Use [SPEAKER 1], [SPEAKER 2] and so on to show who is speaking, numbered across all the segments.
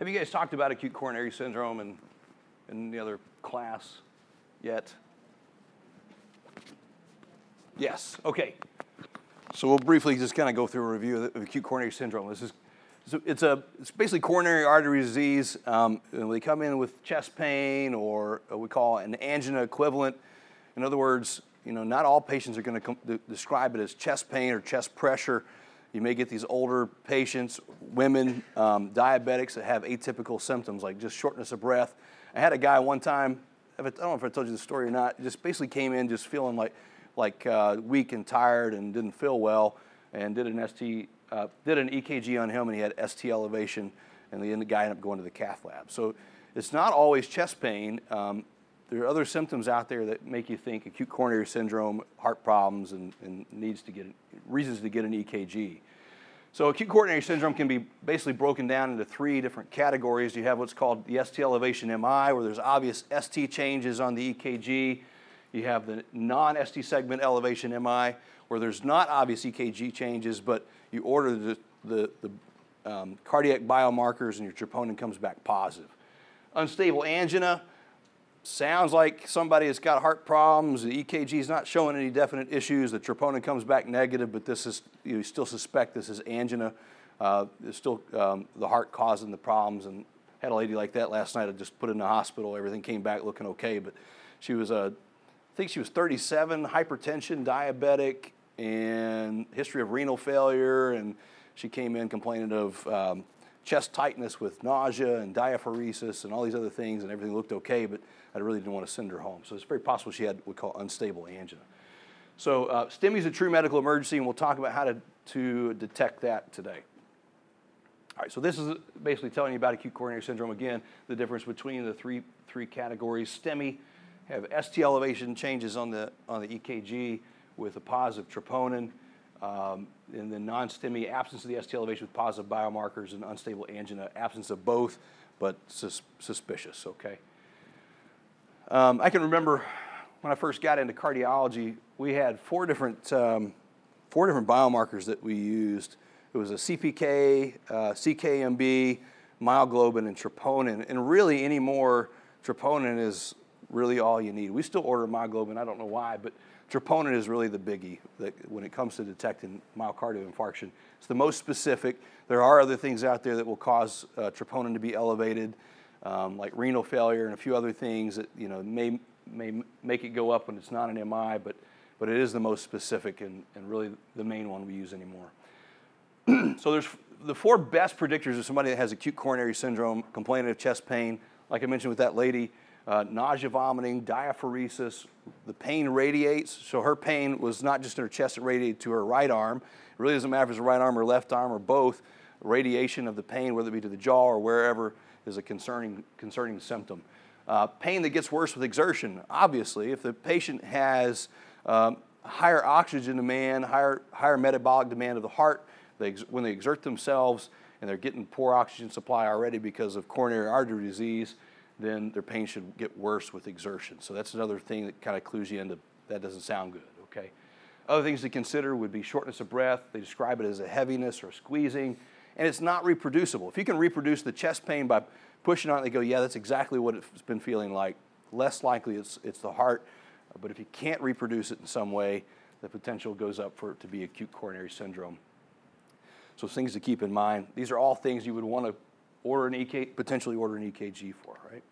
[SPEAKER 1] Have you guys talked about acute coronary syndrome and in the other class yet? Yes. Okay. So we'll briefly just kind of go through a review of acute coronary syndrome. This is it's a it's basically coronary artery disease. Um, they come in with chest pain or we call an angina equivalent. In other words, you know, not all patients are going to describe it as chest pain or chest pressure. You may get these older patients, women, um, diabetics that have atypical symptoms like just shortness of breath. I had a guy one time, I don't know if I told you the story or not, just basically came in just feeling like, like uh, weak and tired and didn't feel well and did an ST, uh, did an EKG on him and he had ST elevation and the guy ended up going to the cath lab. So it's not always chest pain. Um, there are other symptoms out there that make you think acute coronary syndrome, heart problems, and, and needs to get reasons to get an EKG. So acute coronary syndrome can be basically broken down into three different categories. You have what's called the ST elevation MI, where there's obvious ST changes on the EKG. You have the non-ST segment elevation MI, where there's not obvious EKG changes, but you order the, the, the um, cardiac biomarkers and your troponin comes back positive. Unstable angina, sounds like somebody has got heart problems. The EKG is not showing any definite issues. The troponin comes back negative, but this is you still suspect this is angina. Uh, it's still um, the heart causing the problems. And had a lady like that last night. I just put in the hospital. Everything came back looking okay, but she was—I think she was 37, hypertension, diabetic, and history of renal failure. And she came in complaining of um, chest tightness with nausea and diaphoresis and all these other things, and everything looked okay, but I really didn't want to send her home. So it's very possible she had what we call unstable angina. So uh, STEMI is a true medical emergency, and we'll talk about how to, to detect that today. All right, so this is basically telling you about acute coronary syndrome. Again, the difference between the three, three categories. STEMI have ST elevation changes on the, on the EKG with a positive troponin. Um, and then non-STEMI, absence of the ST elevation with positive biomarkers and unstable angina, absence of both, but sus- suspicious, okay? Um, I can remember when I first got into cardiology, we had four different, um, four different biomarkers that we used. It was a CPK, uh, CKMB, myoglobin, and troponin. And really, anymore, troponin is really all you need. We still order myoglobin, I don't know why, but troponin is really the biggie when it comes to detecting myocardial infarction. It's the most specific. There are other things out there that will cause uh, troponin to be elevated, um, like renal failure and a few other things that you know may may make it go up when it's not an MI, but but it is the most specific and, and really the main one we use anymore. so there's the four best predictors of somebody that has acute coronary syndrome, complaining of chest pain, like I mentioned with that lady, uh, nausea, vomiting, diaphoresis. The pain radiates. So her pain was not just in her chest, it radiated to her right arm. It really doesn't matter if it's right arm or left arm or both. Radiation of the pain, whether it be to the jaw or wherever, is a concerning, concerning symptom. Uh, pain that gets worse with exertion, obviously, if the patient has um, higher oxygen demand, higher, higher metabolic demand of the heart, they, when they exert themselves and they're getting poor oxygen supply already because of coronary artery disease, then their pain should get worse with exertion. So that's another thing that kind of clues you into that doesn't sound good, okay? Other things to consider would be shortness of breath. They describe it as a heaviness or squeezing, and it's not reproducible. If you can reproduce the chest pain by pushing on it, they go, yeah, that's exactly what it's been feeling like. Less likely it's, it's the heart, but if you can't reproduce it in some way, the potential goes up for it to be acute coronary syndrome. So things to keep in mind. These are all things you would want to order an EK, potentially order an EKG for, right?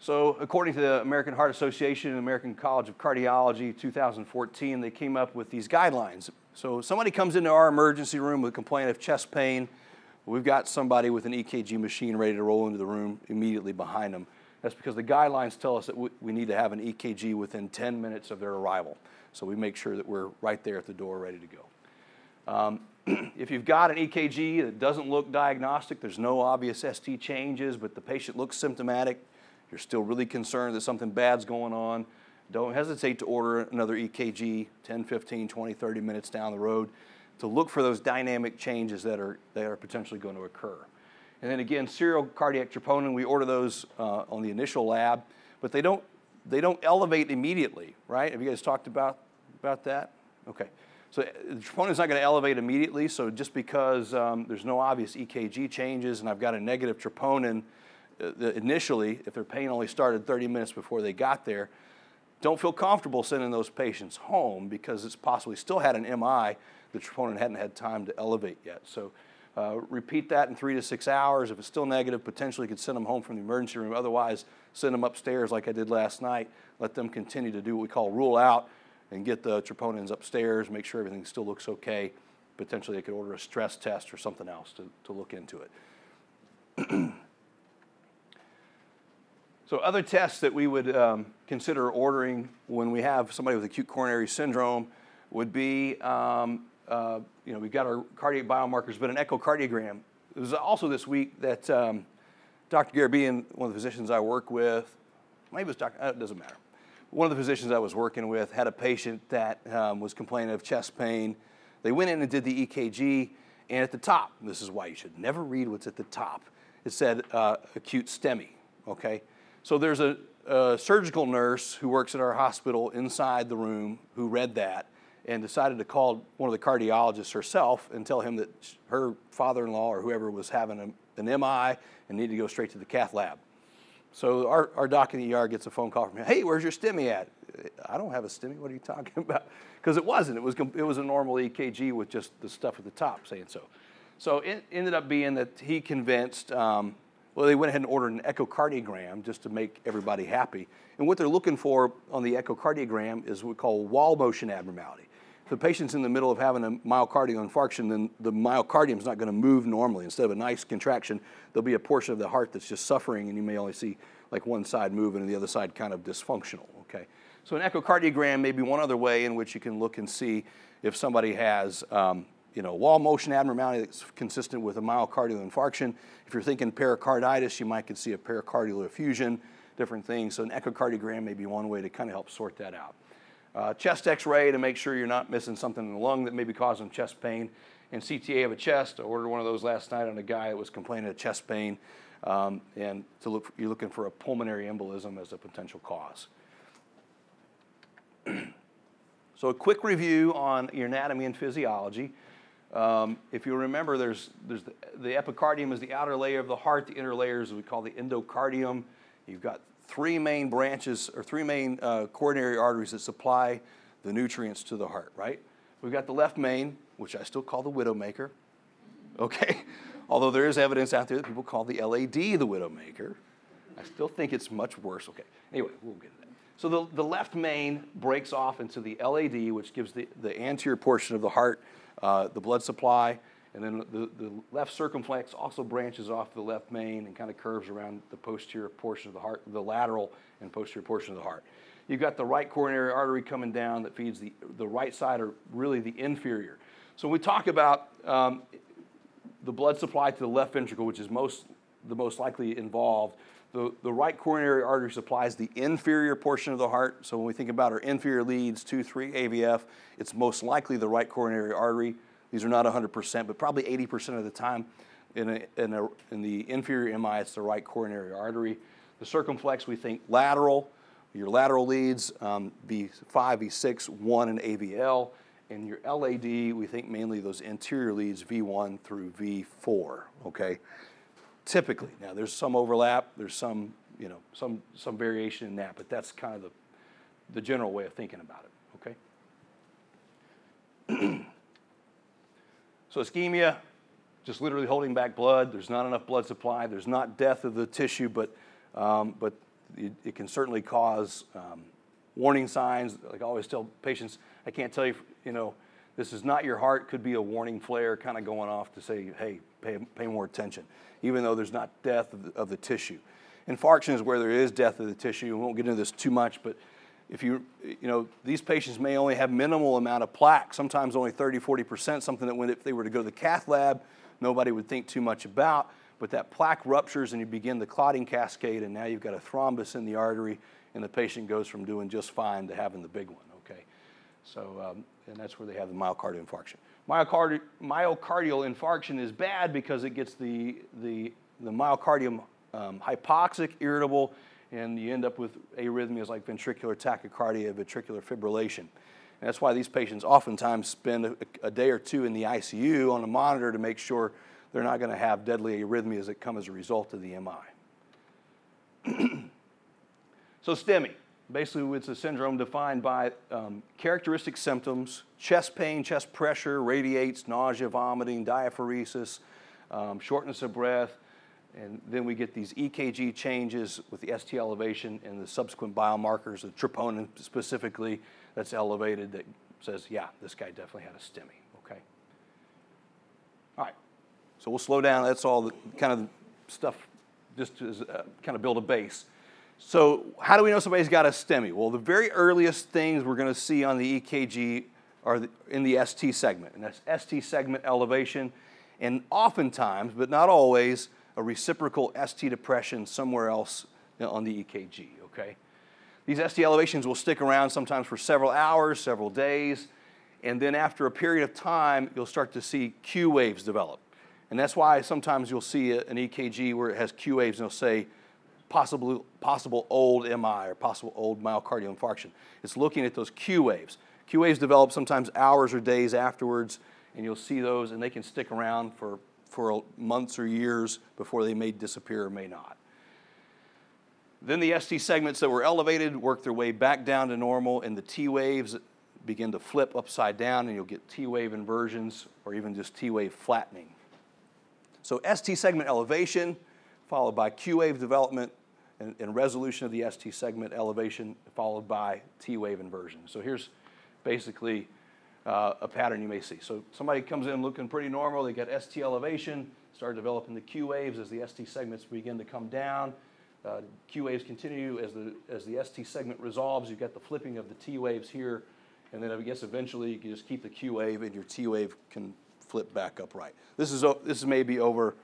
[SPEAKER 1] So, according to the American Heart Association and American College of Cardiology 2014, they came up with these guidelines. So, somebody comes into our emergency room with a complaint of chest pain. We've got somebody with an EKG machine ready to roll into the room immediately behind them. That's because the guidelines tell us that we need to have an EKG within 10 minutes of their arrival. So, we make sure that we're right there at the door ready to go. Um, if you've got an EKG that doesn't look diagnostic, there's no obvious ST changes, but the patient looks symptomatic, you're still really concerned that something bad's going on, don't hesitate to order another EKG 10, 15, 20, 30 minutes down the road to look for those dynamic changes that are, that are potentially going to occur. And then again, serial cardiac troponin, we order those uh, on the initial lab, but they don't, they don't elevate immediately, right? Have you guys talked about, about that? Okay. So the troponin is not going to elevate immediately. So just because um, there's no obvious EKG changes and I've got a negative troponin uh, initially, if their pain only started 30 minutes before they got there, don't feel comfortable sending those patients home because it's possibly still had an MI. The troponin hadn't had time to elevate yet. So uh, repeat that in three to six hours. If it's still negative, potentially could send them home from the emergency room. Otherwise, send them upstairs like I did last night. Let them continue to do what we call rule out and get the troponins upstairs, make sure everything still looks okay. Potentially, they could order a stress test or something else to, to look into it. so, other tests that we would um, consider ordering when we have somebody with acute coronary syndrome would be um, uh, you know, we've got our cardiac biomarkers, but an echocardiogram. It was also this week that um, Dr. Garabian, one of the physicians I work with, maybe it was Dr. Uh, it doesn't matter one of the physicians I was working with had a patient that um, was complaining of chest pain. They went in and did the EKG, and at the top, this is why you should never read what's at the top, it said uh, acute STEMI, okay? So there's a, a, surgical nurse who works at our hospital inside the room who read that and decided to call one of the cardiologists herself and tell him that her father in law or whoever was having a, an MI and needed to go straight to the cath lab. So our, our doc in the ER gets a phone call from him. Hey, where's your STEMI at? I don't have a STEMI. What are you talking about? Because it wasn't. It was, it was a normal EKG with just the stuff at the top saying so. So it ended up being that he convinced, um, well, they went ahead and ordered an echocardiogram just to make everybody happy. And what they're looking for on the echocardiogram is what we call wall motion abnormality. The patient's in the middle of having a myocardial infarction, then the myocardium is not going to move normally. Instead of a nice contraction, there'll be a portion of the heart that's just suffering, and you may only see like one side moving and the other side kind of dysfunctional. Okay, so an echocardiogram may be one other way in which you can look and see if somebody has um, you know, wall motion abnormality that's consistent with a myocardial infarction. If you're thinking pericarditis, you might could see a pericardial effusion, different things. So an echocardiogram may be one way to kind of help sort that out. Uh, chest x-ray to make sure you're not missing something in the lung that may be causing chest pain. And CTA of a chest, I ordered one of those last night on a guy that was complaining of chest pain. Um, and to look, you're looking for a pulmonary embolism as a potential cause. so a quick review on your anatomy and physiology. Um, if you remember, there's, there's the, the, epicardium is the outer layer of the heart. The inner layer is what we call the endocardium. You've got three main branches or three main uh, coronary arteries that supply the nutrients to the heart, right? We've got the left main, which I still call the widowmaker, okay? Although there is evidence out there that people call the LAD the widowmaker. I still think it's much worse. Okay, anyway, we'll get to that. So the, the left main breaks off into the LAD, which gives the, the anterior portion of the heart uh, the blood supply. And then the, the left circumflex also branches off the left main and kind of curves around the posterior portion of the heart, the lateral and posterior portion of the heart. You've got the right coronary artery coming down that feeds the, the right side, or really the inferior. So when we talk about um, the blood supply to the left ventricle, which is most, the most likely involved, the, the right coronary artery supplies the inferior portion of the heart. So when we think about our inferior leads, 2, 3, AVF, it's most likely the right coronary artery. These are not 100%, but probably 80% of the time in, a, in, a, in the inferior MI, it's the right coronary artery. The circumflex, we think lateral. Your lateral leads, um, V5, V6, 1, and AVL. And your LAD, we think mainly those anterior leads, V1 through V4, okay? Typically. Now, there's some overlap, there's some, you know, some, some variation in that, but that's kind of the, the general way of thinking about it, okay? So ischemia, just literally holding back blood. There's not enough blood supply. There's not death of the tissue, but, um, but it, it, can certainly cause um, warning signs. Like I always tell patients, I can't tell you, you know, this is not your heart. Could be a warning flare kind of going off to say, hey, pay, pay more attention, even though there's not death of the, of the tissue. Infarction is where there is death of the tissue. We won't get into this too much, but if you, you know, these patients may only have minimal amount of plaque, sometimes only 30, 40%, something that when if they were to go to the cath lab, nobody would think too much about. But that plaque ruptures and you begin the clotting cascade, and now you've got a thrombus in the artery, and the patient goes from doing just fine to having the big one, okay? So, um, and that's where they have the myocardial infarction. Myocardi- myocardial infarction is bad because it gets the, the, the myocardium um, hypoxic, irritable, and you end up with arrhythmias like ventricular tachycardia, ventricular fibrillation. And that's why these patients oftentimes spend a, a day or two in the ICU on a monitor to make sure they're not going to have deadly arrhythmias that come as a result of the MI. so STEMI, basically it's a syndrome defined by um, characteristic symptoms, chest pain, chest pressure, radiates, nausea, vomiting, diaphoresis, um, shortness of breath, and then we get these EKG changes with the ST elevation and the subsequent biomarkers, the troponin specifically, that's elevated that says, yeah, this guy definitely had a STEMI, okay? All right, so we'll slow down. That's all the kind of stuff just to uh, kind of build a base. So how do we know somebody's got a STEMI? Well, the very earliest things we're going to see on the EKG are in the ST segment, and that's ST segment elevation, and oftentimes, but not always, a reciprocal ST depression somewhere else on the EKG, okay? These ST elevations will stick around sometimes for several hours, several days, and then after a period of time, you'll start to see Q waves develop. And that's why sometimes you'll see an EKG where it has Q waves and it'll say possible, possible old MI or possible old myocardial infarction. It's looking at those Q waves. Q waves develop sometimes hours or days afterwards, and you'll see those, and they can stick around for, for months or years before they may disappear or may not. Then the ST segments that were elevated work their way back down to normal, and the T waves begin to flip upside down, and you'll get T wave inversions or even just T wave flattening. So ST segment elevation, followed by Q wave development and, and, resolution of the ST segment elevation, followed by T wave inversion. So here's basically uh, a pattern you may see. So somebody comes in looking pretty normal, they get ST elevation, start developing the Q waves as the ST segments begin to come down. Uh, Q waves continue as the, as the ST segment resolves. You've got the flipping of the T waves here, and then I guess eventually you can just keep the Q wave and your T wave can flip back upright. This is, this is maybe over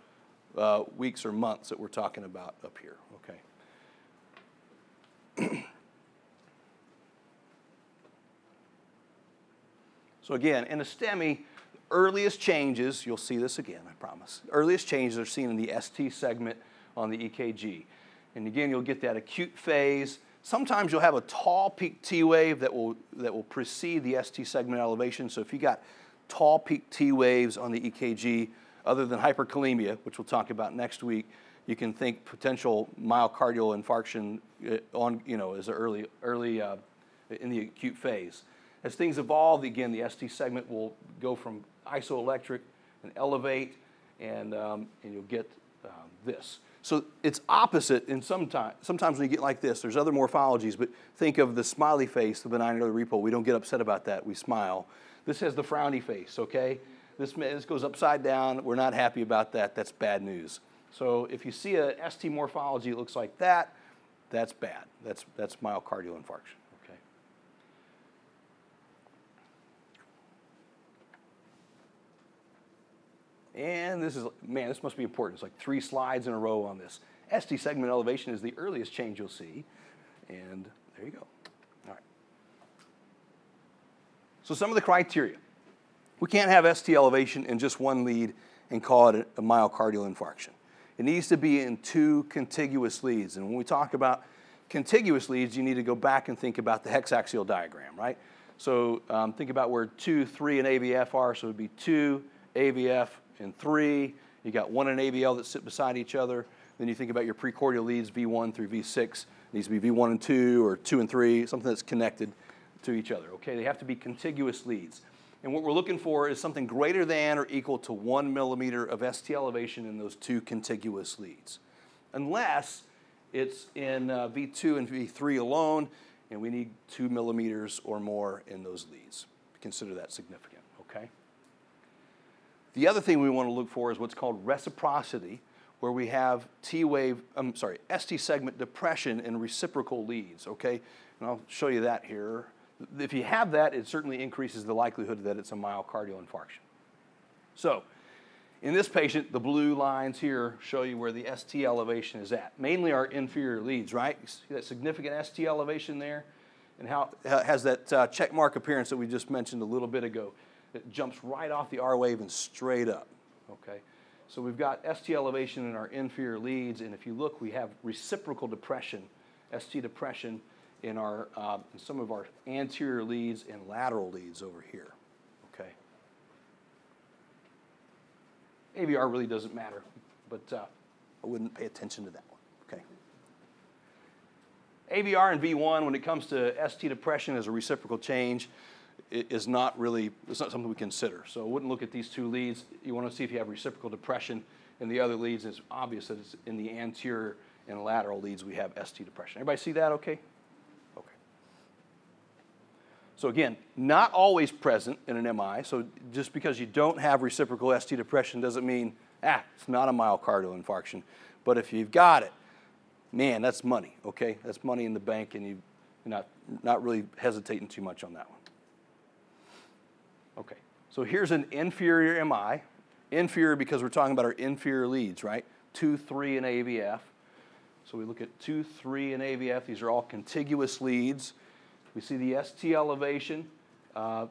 [SPEAKER 1] uh, weeks or months that we're talking about up here, okay? So again, in a STEMI, earliest changes, you'll see this again, I promise. Earliest changes are seen in the ST segment on the EKG. And again, you'll get that acute phase. Sometimes you'll have a tall peak T wave that will, that will precede the ST segment elevation. So if you got tall peak T waves on the EKG, other than hyperkalemia, which we'll talk about next week, you can think potential myocardial infarction uh, on, you know, as early, early uh, in the acute phase. As things evolve, again, the ST segment will go from isoelectric and elevate, and, um, and you'll get um, this. So it's opposite in some time. Sometimes when you get like this, there's other morphologies, but think of the smiley face, the benign repo. We don't get upset about that. We smile. This has the frowny face, okay? This, this goes upside down. We're not happy about that. That's bad news. So if you see a ST morphology that looks like that, that's bad. That's, that's myocardial infarction, okay? And this is, man, this must be important. It's like three slides in a row on this. ST segment elevation is the earliest change you'll see. And there you go. All right. So some of the criteria. We can't have ST elevation in just one lead and call it a myocardial infarction. It needs to be in two contiguous leads. And when we talk about contiguous leads, you need to go back and think about the hexaxial diagram, right? So um, think about where 2, 3, and AVF are. So it would be 2, AVF, and 3. You got 1 and AVL that sit beside each other. Then you think about your precordial leads, V1 through V6. It needs to be V1 and 2 or 2 and 3, something that's connected to each other, okay? They have to be contiguous leads. And what we're looking for is something greater than or equal to one millimeter of ST elevation in those two contiguous leads. Unless it's in uh, V2 and V3 alone, and we need two millimeters or more in those leads. Consider that significant? The other thing we want to look for is what's called reciprocity, where we have T wave, I'm sorry, ST segment depression in reciprocal leads, okay? And I'll show you that here if you have that, it certainly increases the likelihood that it's a myocardial infarction. So, in this patient, the blue lines here show you where the ST elevation is at. Mainly our inferior leads, right? You see that significant ST elevation there? And how has that uh, check mark appearance that we just mentioned a little bit ago. It jumps right off the R wave and straight up, okay? So we've got ST elevation in our inferior leads, and if you look, we have reciprocal depression, ST depression, in, our, uh, in some of our anterior leads and lateral leads over here. Okay. AVR really doesn't matter, but uh, I wouldn't pay attention to that one. Okay. AVR and V1, when it comes to ST depression as a reciprocal change, is not really, it's not something we consider. So I wouldn't look at these two leads. You want to see if you have reciprocal depression. In the other leads, it's obvious that it's in the anterior and lateral leads we have ST depression. Everybody see that okay? Okay. So again, not always present in an MI. So just because you don't have reciprocal ST depression doesn't mean, ah, it's not a myocardial infarction. But if you've got it, man, that's money, okay? That's money in the bank and you're not, not really hesitating too much on that one. So here's an inferior MI. Inferior because we're talking about our inferior leads, right? 2, 3, and AVF. So we look at 2, 3, and AVF. These are all contiguous leads. We see the ST elevation. Uh,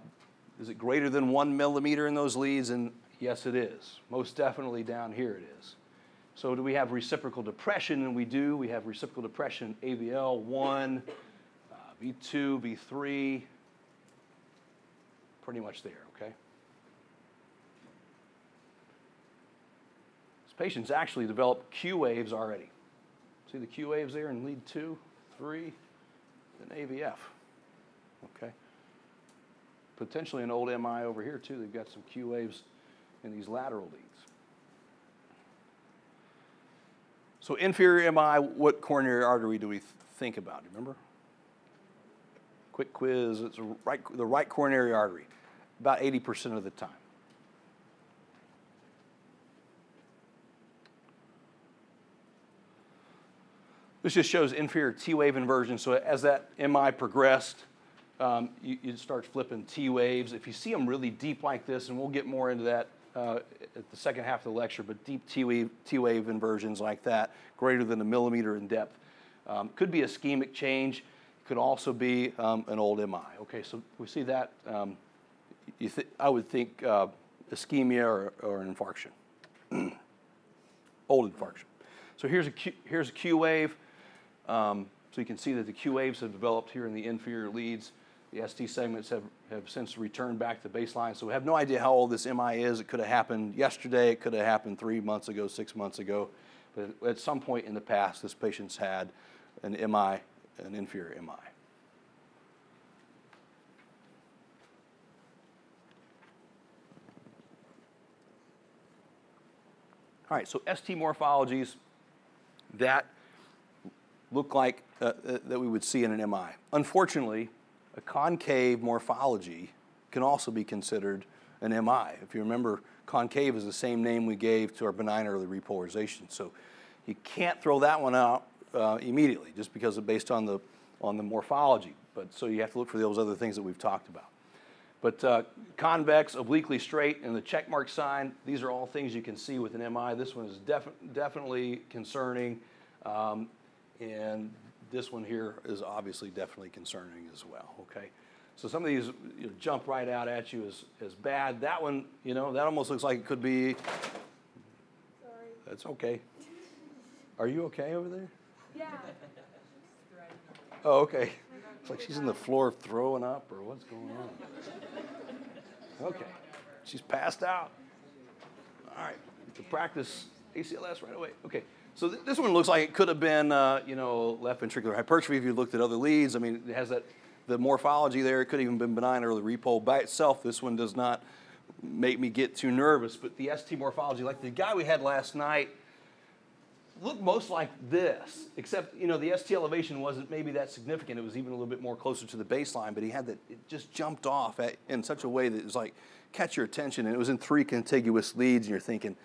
[SPEAKER 1] is it greater than one millimeter in those leads? And yes, it is. Most definitely down here it is. So do we have reciprocal depression? And we do. We have reciprocal depression AVL 1, uh, V2, V3, pretty much there, okay? Patient's actually developed Q waves already. See the Q waves there in lead 2, 3, and AVF, okay? Potentially an old MI over here too. They've got some Q waves in these lateral leads. So inferior MI, what coronary artery do we think about? Remember? Quick quiz. It's right, the right coronary artery, about 80% of the time. This just shows inferior T wave inversion. So as that MI progressed, um, you, you start flipping T waves. If you see them really deep like this, and we'll get more into that uh, at the second half of the lecture, but deep T wave, T wave inversions like that, greater than a millimeter in depth, um, could be ischemic change. Could also be um, an old MI. Okay, so we see that. Um, th- I would think uh, ischemia or, or an infarction, old infarction. So here's a Q, here's a Q wave. Um, so you can see that the Q waves have developed here in the inferior leads. The ST segments have, have since returned back to baseline. So we have no idea how old this MI is. It could have happened yesterday. It could have happened three months ago, six months ago. But at some point in the past, this patient's had an MI, an inferior MI. All right, so ST morphologies that look like uh, uh, that we would see in an MI. Unfortunately, a concave morphology can also be considered an MI. If you remember, concave is the same name we gave to our benign early repolarization. So you can't throw that one out uh, immediately just because of based on the on the morphology. But so you have to look for those other things that we've talked about. But uh, convex, obliquely straight, and the check mark sign, these are all things you can see with an MI. This one is def- definitely concerning. Um, and this one here is obviously definitely concerning as well, okay? So some of these you know, jump right out at you as, as bad. That one, you know, that almost looks like it could be.
[SPEAKER 2] Sorry.
[SPEAKER 1] That's okay. Are you okay over there?
[SPEAKER 2] Yeah.
[SPEAKER 1] Oh, okay. It's like she's in the floor throwing up or what's going on. Okay. She's passed out. All right. To practice ACLS right away. Okay. So th- this one looks like it could have been, uh, you know, left ventricular hypertrophy if you looked at other leads. I mean, it has that the morphology there. It could have even been benign early repole by itself. This one does not make me get too nervous. But the ST morphology, like the guy we had last night, looked most like this, except you know the ST elevation wasn't maybe that significant. It was even a little bit more closer to the baseline, but he had that. It just jumped off at, in such a way that it was like catch your attention, and it was in three contiguous leads, and you're thinking,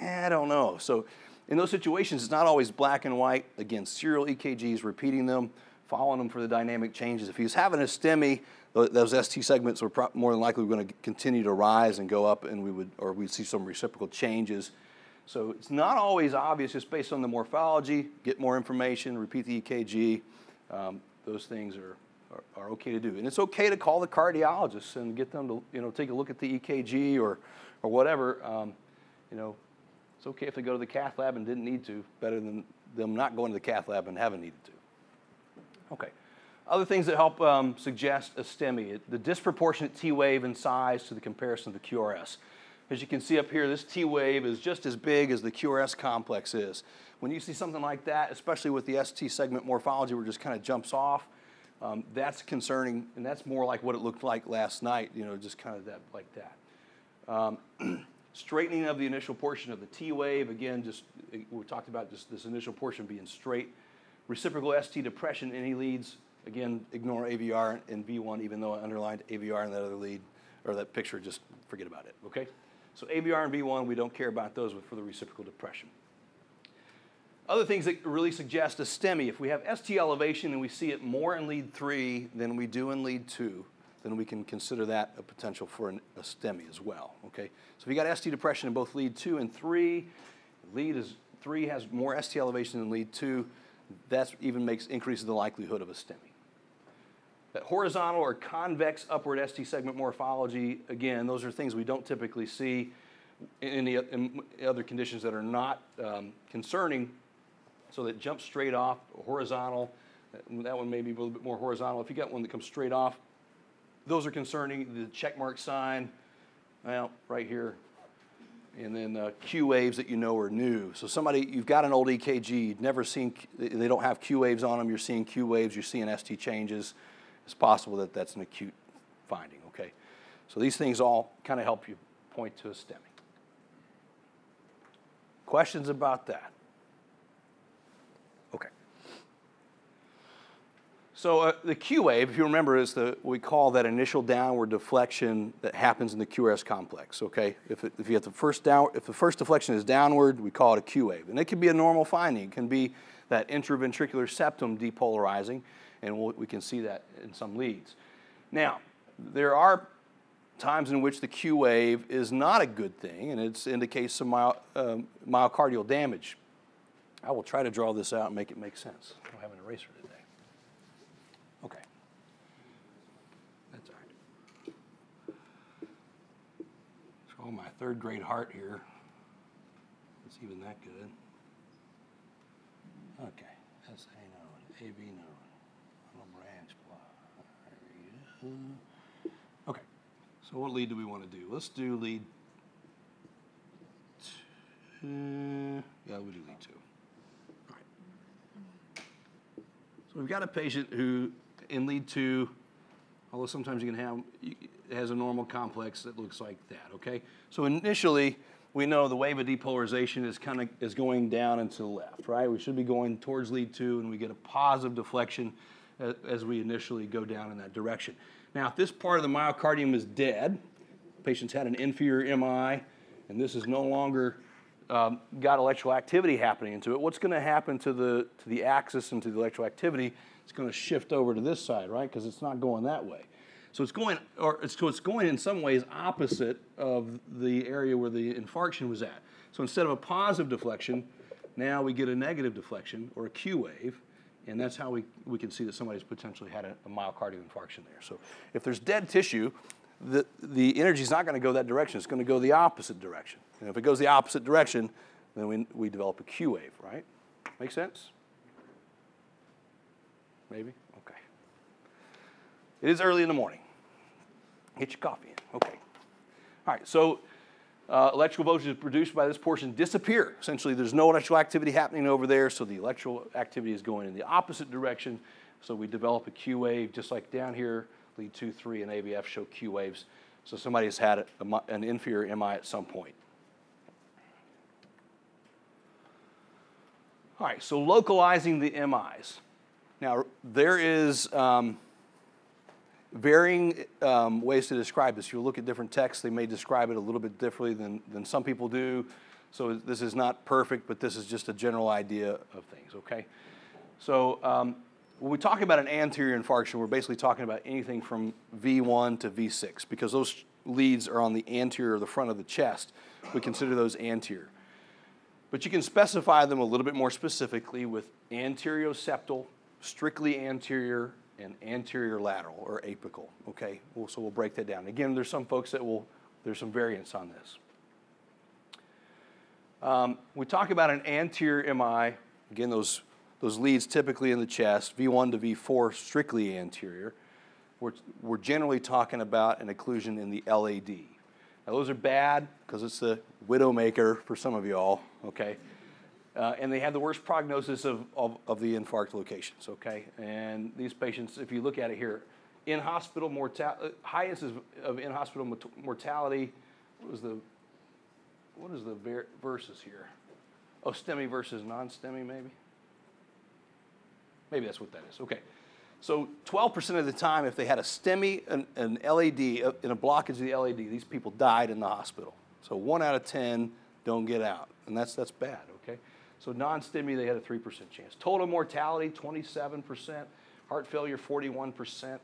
[SPEAKER 1] eh, I don't know. So in those situations, it's not always black and white. Again, serial EKGs, repeating them, following them for the dynamic changes. If he was having a STEMI, those ST segments were more than likely going to continue to rise and go up, and we would, or we'd see some reciprocal changes. So it's not always obvious just based on the morphology. Get more information, repeat the EKG. Um, those things are, are, are, okay to do. And it's okay to call the cardiologist and get them to you know, take a look at the EKG or, or whatever. Um, you know, it's okay if they go to the cath lab and didn't need to, better than them not going to the cath lab and haven't needed to. Okay. Other things that help um, suggest a STEMI, the disproportionate T wave in size to the comparison of the QRS. As you can see up here, this T wave is just as big as the QRS complex is. When you see something like that, especially with the ST segment morphology where it just kind of jumps off, um, that's concerning, and that's more like what it looked like last night, you know, just kind of that like that. Um, straightening of the initial portion of the T wave, again, just we talked about just this initial portion being straight. Reciprocal ST depression, in any leads, again, ignore AVR and V1, even though I underlined AVR in that other lead, or that picture, just forget about it, okay? So AVR and V1, we don't care about those for the reciprocal depression. Other things that really suggest a STEMI, if we have ST elevation and we see it more in lead three than we do in lead two, then we can consider that a potential for an, a STEMI as well, okay? So if you got ST depression in both lead two and three, lead is, three has more ST elevation than lead two, that even makes, increases the likelihood of a STEMI. That horizontal or convex upward ST segment morphology, again, those are things we don't typically see in, the, other conditions that are not um, concerning so that jumps straight off, horizontal. That one may be a little bit more horizontal. If you got one that comes straight off, those are concerning. The check mark sign, well, right here. And then uh, Q waves that you know are new. So somebody, you've got an old EKG, you've never seen, they don't have Q waves on them. You're seeing Q waves, you're seeing ST changes. It's possible that that's an acute finding, okay? So these things all kind of help you point to a STEMI. Questions about that? So uh, the Q wave, if you remember, is the we call that initial downward deflection that happens in the QRS complex. Okay, if, it, if you have the first down, if the first deflection is downward, we call it a Q wave, and it can be a normal finding. It can be that interventricular septum depolarizing, and we'll, we can see that in some leads. Now, there are times in which the Q wave is not a good thing, and it indicates some my, uh, myocardial damage. I will try to draw this out and make it make sense. I don't have an eraser today. Okay. That's all right. Show my third grade heart here. It's even that good. Okay. SA node, AV node, little branch block. Okay. So what lead do we want to do? Let's do lead two. Yeah, we do lead two. All right. So we've got a patient who in lead two, although sometimes you can have, it has a normal complex that looks like that, okay? So initially, we know the wave of depolarization is kind of is going down and to the left, right? We should be going towards lead two, and we get a positive deflection as, as we initially go down in that direction. Now, if this part of the myocardium is dead, patient's had an inferior MI, and this is no longer um, got electrical activity happening into it, what's going to happen to the to the axis and to the electrical activity? it's going to shift over to this side, right? Because it's not going that way. So it's going, or it's, so it's going in some ways opposite of the area where the infarction was at. So instead of a positive deflection, now we get a negative deflection or a Q wave, and that's how we, we can see that somebody's potentially had a, a myocardial infarction there. So if there's dead tissue, the, the energy is not going to go that direction. It's going to go the opposite direction. And if it goes the opposite direction, then we, we develop a Q wave, right? Make sense? Maybe? Okay. It is early in the morning. Get your coffee in. Okay. All right, so uh, electrical voltages produced by this portion disappear. Essentially, there's no electrical activity happening over there, so the electrical activity is going in the opposite direction. So we develop a Q wave, just like down here, lead 2, 3, and AVF show Q waves. So somebody has had an inferior MI at some point. All right, so localizing the MIs. Now, there is um, varying um, ways to describe this. You look at different texts, they may describe it a little bit differently than, than some people do. So this is not perfect, but this is just a general idea of things, okay? So um, when we talk about an anterior infarction, we're basically talking about anything from V1 to V6 because those leads are on the anterior, or the front of the chest. We consider those anterior. But you can specify them a little bit more specifically with anterior-septal strictly anterior and anterior lateral or apical. Okay, well, so we'll break that down. Again, there's some folks that will, there's some variance on this. Um, we talk about an anterior MI, again, those those leads typically in the chest, V1 to V4 strictly anterior. We're, we're generally talking about an occlusion in the LAD. Now, those are bad because it's the widowmaker for some of y'all, okay? Uh, and they have the worst prognosis of, of, of, the infarct locations, okay? And these patients, if you look at it here, in hospital mortality, uh, highest of in hospital mortality was the, what is the ver- versus here? Oh, STEMI versus non STEMI, maybe? Maybe that's what that is, okay. So 12% of the time, if they had a STEMI, an, an LAD, uh, in a blockage of the LAD, these people died in the hospital. So one out of 10 don't get out, and that's, that's bad, okay? So non-STEMI, they had a 3% chance. Total mortality, 27%. Heart failure, 41%.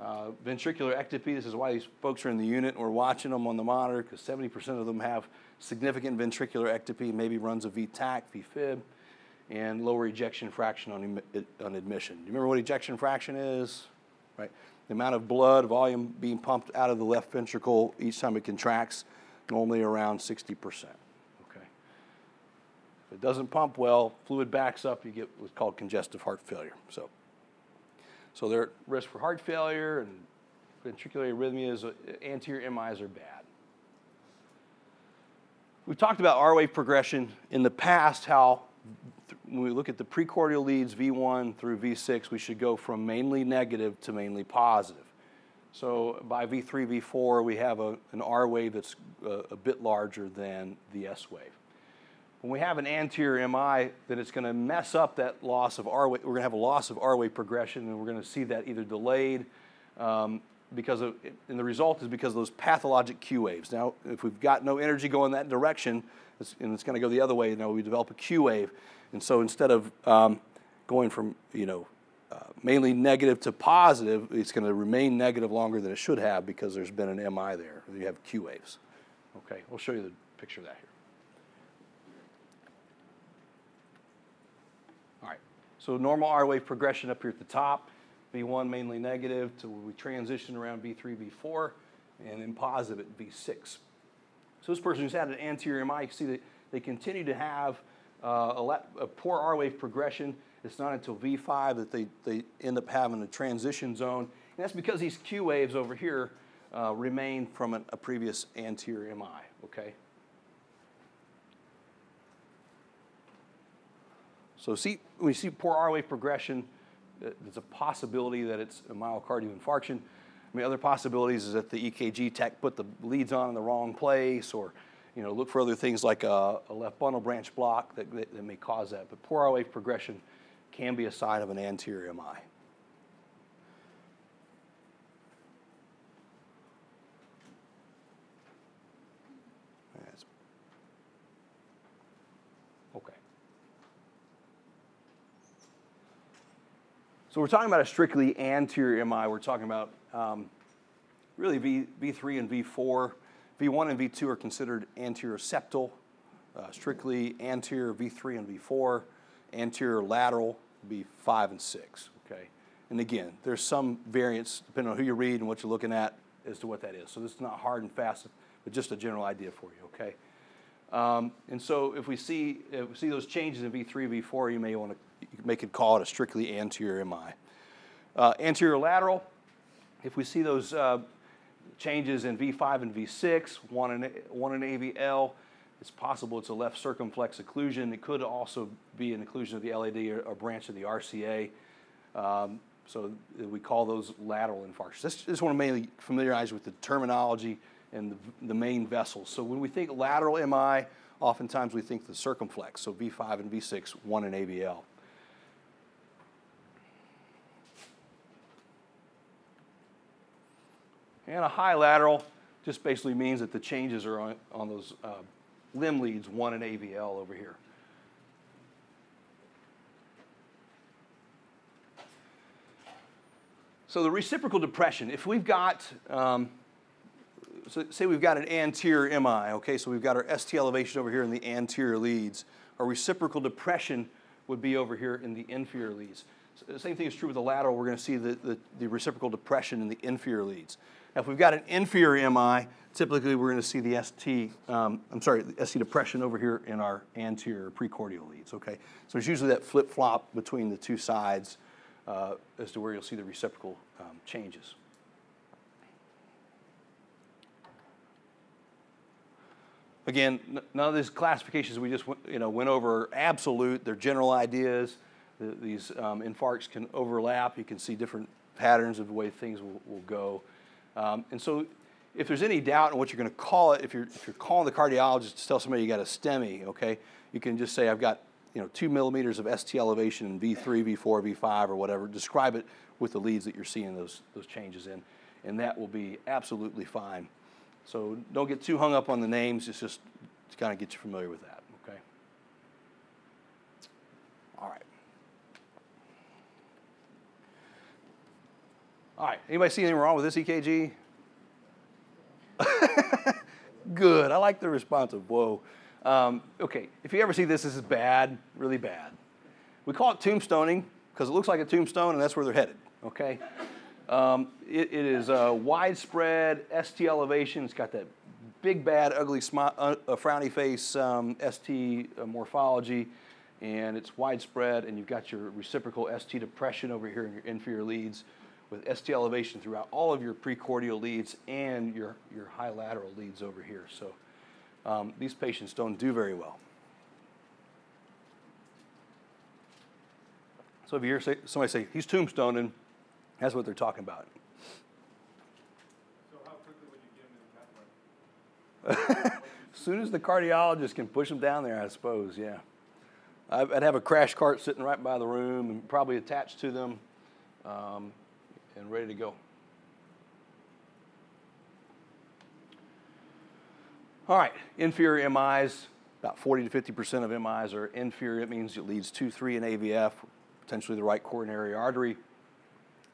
[SPEAKER 1] Uh, ventricular ectopy, this is why these folks are in the unit and we're watching them on the monitor because 70% of them have significant ventricular ectopy, maybe runs a V-tach, VFib, and lower ejection fraction on, on admission. Do you remember what ejection fraction is? Right? The amount of blood volume being pumped out of the left ventricle each time it contracts, normally around 60%. Okay. If it doesn't pump well, fluid backs up, you get what's called congestive heart failure. So, so they're at risk for heart failure and ventricular arrhythmias, anterior MIs are bad. We've talked about R wave progression in the past, how when we look at the precordial leads, V1 through V6, we should go from mainly negative to mainly positive. So by V3, V4, we have a, an R wave that's a, uh, a bit larger than the S wave. When we have an anterior MI, then it's going to mess up that loss of R wave. We're going to have a loss of R wave progression, and we're going to see that either delayed um, because of, and the result is because of those pathologic Q waves. Now, if we've got no energy going that direction, it's, and it's going to go the other way, now we develop a Q wave. And so instead of um, going from, you know, uh, mainly negative to positive, it's going to remain negative longer than it should have because there's been an MI there. You have Q waves. Okay, we'll show you the picture of that here. All right, so normal R wave progression up here at the top, V1 mainly negative to we transition around V3, V4, and then positive at V6. So this person who's had an anterior MI, you see that they continue to have uh, a, poor R wave progression. It's not until V5 that they, they end up having a transition zone. And that's because these Q waves over here uh, remain from an, a previous anterior MI, okay? So see, when you see poor R wave progression, uh, there's a possibility that it's a myocardial infarction. I mean, other possibilities is that the EKG tech put the leads on in the wrong place, or you know, look for other things like a, a left bundle branch block that, that, that may cause that. But poor R wave progression can be a sign of an anterior MI. Okay. So we're talking about a strictly anterior MI. We're talking about um, really v, V3 and V4. V1 and V2 are considered anterior septal, uh, strictly anterior V3 and V4, anterior lateral V5 and 6. Okay, and again, there's some variance depending on who you read and what you're looking at as to what that is. So this is not hard and fast, but just a general idea for you. Okay. Um, and so if we see if we see those changes in V3, V4, you may want to make it call it a strictly anterior MI. Uh, anterior lateral, if we see those uh, changes in V5 and V6, one in, one in AVL, it's possible it's a left circumflex occlusion. It could also be an occlusion of the LAD or a branch of the RCA. Um, so we call those lateral infarctions. Just, just want to mainly familiarize with the terminology and the, the main vessels. So when we think lateral MI, oftentimes we think the circumflex, so V5 and V6, one in AVL. And a high lateral just basically means that the changes are on, on those uh, limb leads, one and AVL over here. So the reciprocal depression, if we've got, um, so say we've got an anterior MI, okay, so we've got our ST elevation over here in the anterior leads. Our reciprocal depression would be over here in the inferior leads. The same thing is true with the lateral. We're going to see the, the, the reciprocal depression in the inferior leads. Now, if we've got an inferior MI, typically we're going to see the ST, um, I'm sorry, the ST depression over here in our anterior precordial leads, okay? So there's usually that flip-flop between the two sides uh, as to where you'll see the reciprocal um, changes. Again, none of these classifications we just you know, went over are absolute. They're general ideas. The, these um, infarcts can overlap. You can see different patterns of the way things will, will go. Um, and so, if there's any doubt on what you're going to call it, if you're, if you're calling the cardiologist to tell somebody you got a STEMI, okay, you can just say, I've got you know, two millimeters of ST elevation in V3, V4, V5, or whatever. Describe it with the leads that you're seeing those, those changes in, and that will be absolutely fine. So don't get too hung up on the names. It's just to kind of get you familiar with that. Okay. All right. All right. Anybody see anything wrong with this EKG? Good. I like the response of whoa. Um, okay. If you ever see this, this is bad, really bad. We call it tombstoning because it looks like a tombstone, and that's where they're headed. Okay. Um, it, it is a widespread ST elevation. It's got that big, bad, ugly, smi- uh, uh, frowny face um, ST uh, morphology, and it's widespread. And you've got your reciprocal ST depression over here in your inferior leads, with ST elevation throughout all of your precordial leads and your your high lateral leads over here. So um, these patients don't do very well. So if you hear say, somebody say he's tombstoning, that's what they're talking about.
[SPEAKER 3] So how quickly would you get them in the cath?
[SPEAKER 1] As soon as the cardiologist can push them down there, I suppose, yeah. I'd I'd have a crash cart sitting right by the room and probably attached to them um, and ready to go. All right, inferior MIs, about 40 to 50% of MIs are inferior. It means it leads 2, 3 in AVF, potentially the right coronary artery.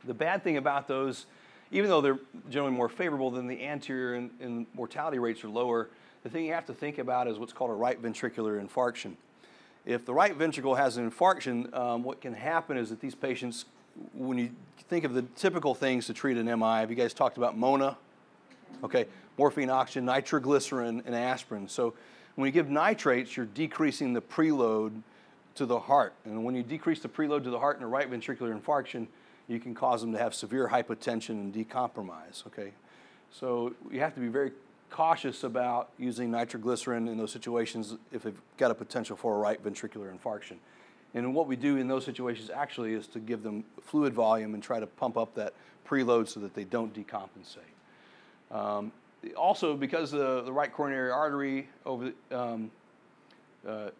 [SPEAKER 1] The bad thing about those, even though they're generally more favorable than the anterior and, and mortality rates are lower, the thing you have to think about is what's called a right ventricular infarction. If the right ventricle has an infarction, um, what can happen is that these patients, when you think of the typical things to treat an MI, have you guys talked about MONA? Okay, morphine, oxygen, nitroglycerin, and aspirin. So when you give nitrates, you're decreasing the preload to the heart. And when you decrease the preload to the heart in a right ventricular infarction, you can cause them to have severe hypotension and decompromise. Okay, so you have to be very cautious about using nitroglycerin in those situations if they've got a potential for a right ventricular infarction. And what we do in those situations actually is to give them fluid volume and try to pump up that preload so that they don't decompensate. Um, also, because the, the right coronary artery over, um, uh,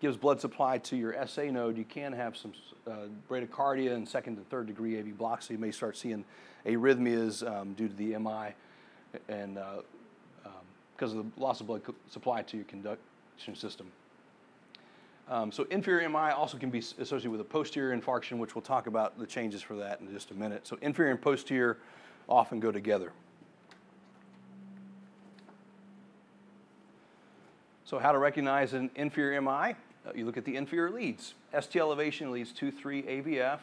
[SPEAKER 1] gives blood supply to your SA node, you can have some uh, bradycardia and second and third degree AV blocks. So you may start seeing arrhythmias um, due to the MI and uh, um, because of the loss of blood supply to your conduction system. Um, so inferior MI also can be associated with a posterior infarction, which we'll talk about the changes for that in just a minute. So inferior and posterior often go together. So how to recognize an inferior MI? Uh, you look at the inferior leads. ST elevation leads 2, 3 AVF,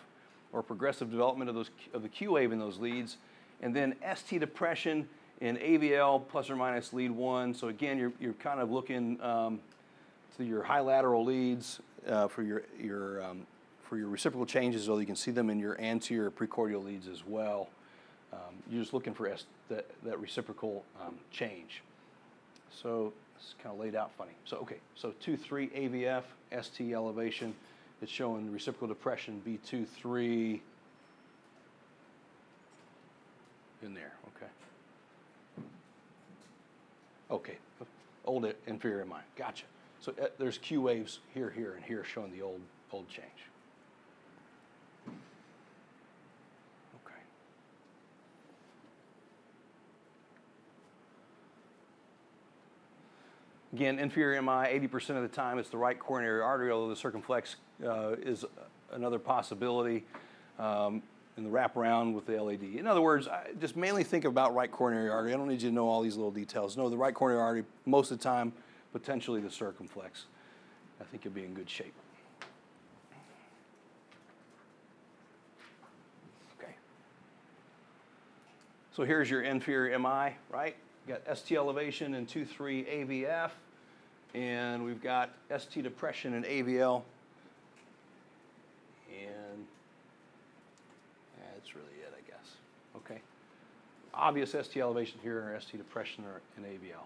[SPEAKER 1] or progressive development of, those, of the Q wave in those leads. And then ST depression in AVL plus or minus lead 1. So again, you're, you're kind of looking um, to your high lateral leads uh, for, your, your, um, for your reciprocal changes, although you can see them in your anterior precordial leads as well. Um, you're just looking for S- that, that reciprocal um, change. So it's kind of laid out funny. So, okay, so 2 3 AVF, ST elevation. It's showing reciprocal depression V2 3 in there, okay. Okay, old inferior MI. Gotcha. So uh, there's Q waves here, here, and here showing the old, old change. Okay. Again, inferior MI, 80% of the time it's the right coronary artery, although the circumflex uh, is another possibility um, in the wraparound with the LAD. In other words, I just mainly think about right coronary artery. I don't need you to know all these little details. No, the right coronary artery, most of the time, potentially the circumflex, I think you'll be in good shape. Okay. So here's your inferior MI, right? Got ST elevation and 2,3 AVF, and we've got ST depression and AVL. And that's really it, I guess. Okay. Obvious ST elevation here, or ST depression, or an AVL.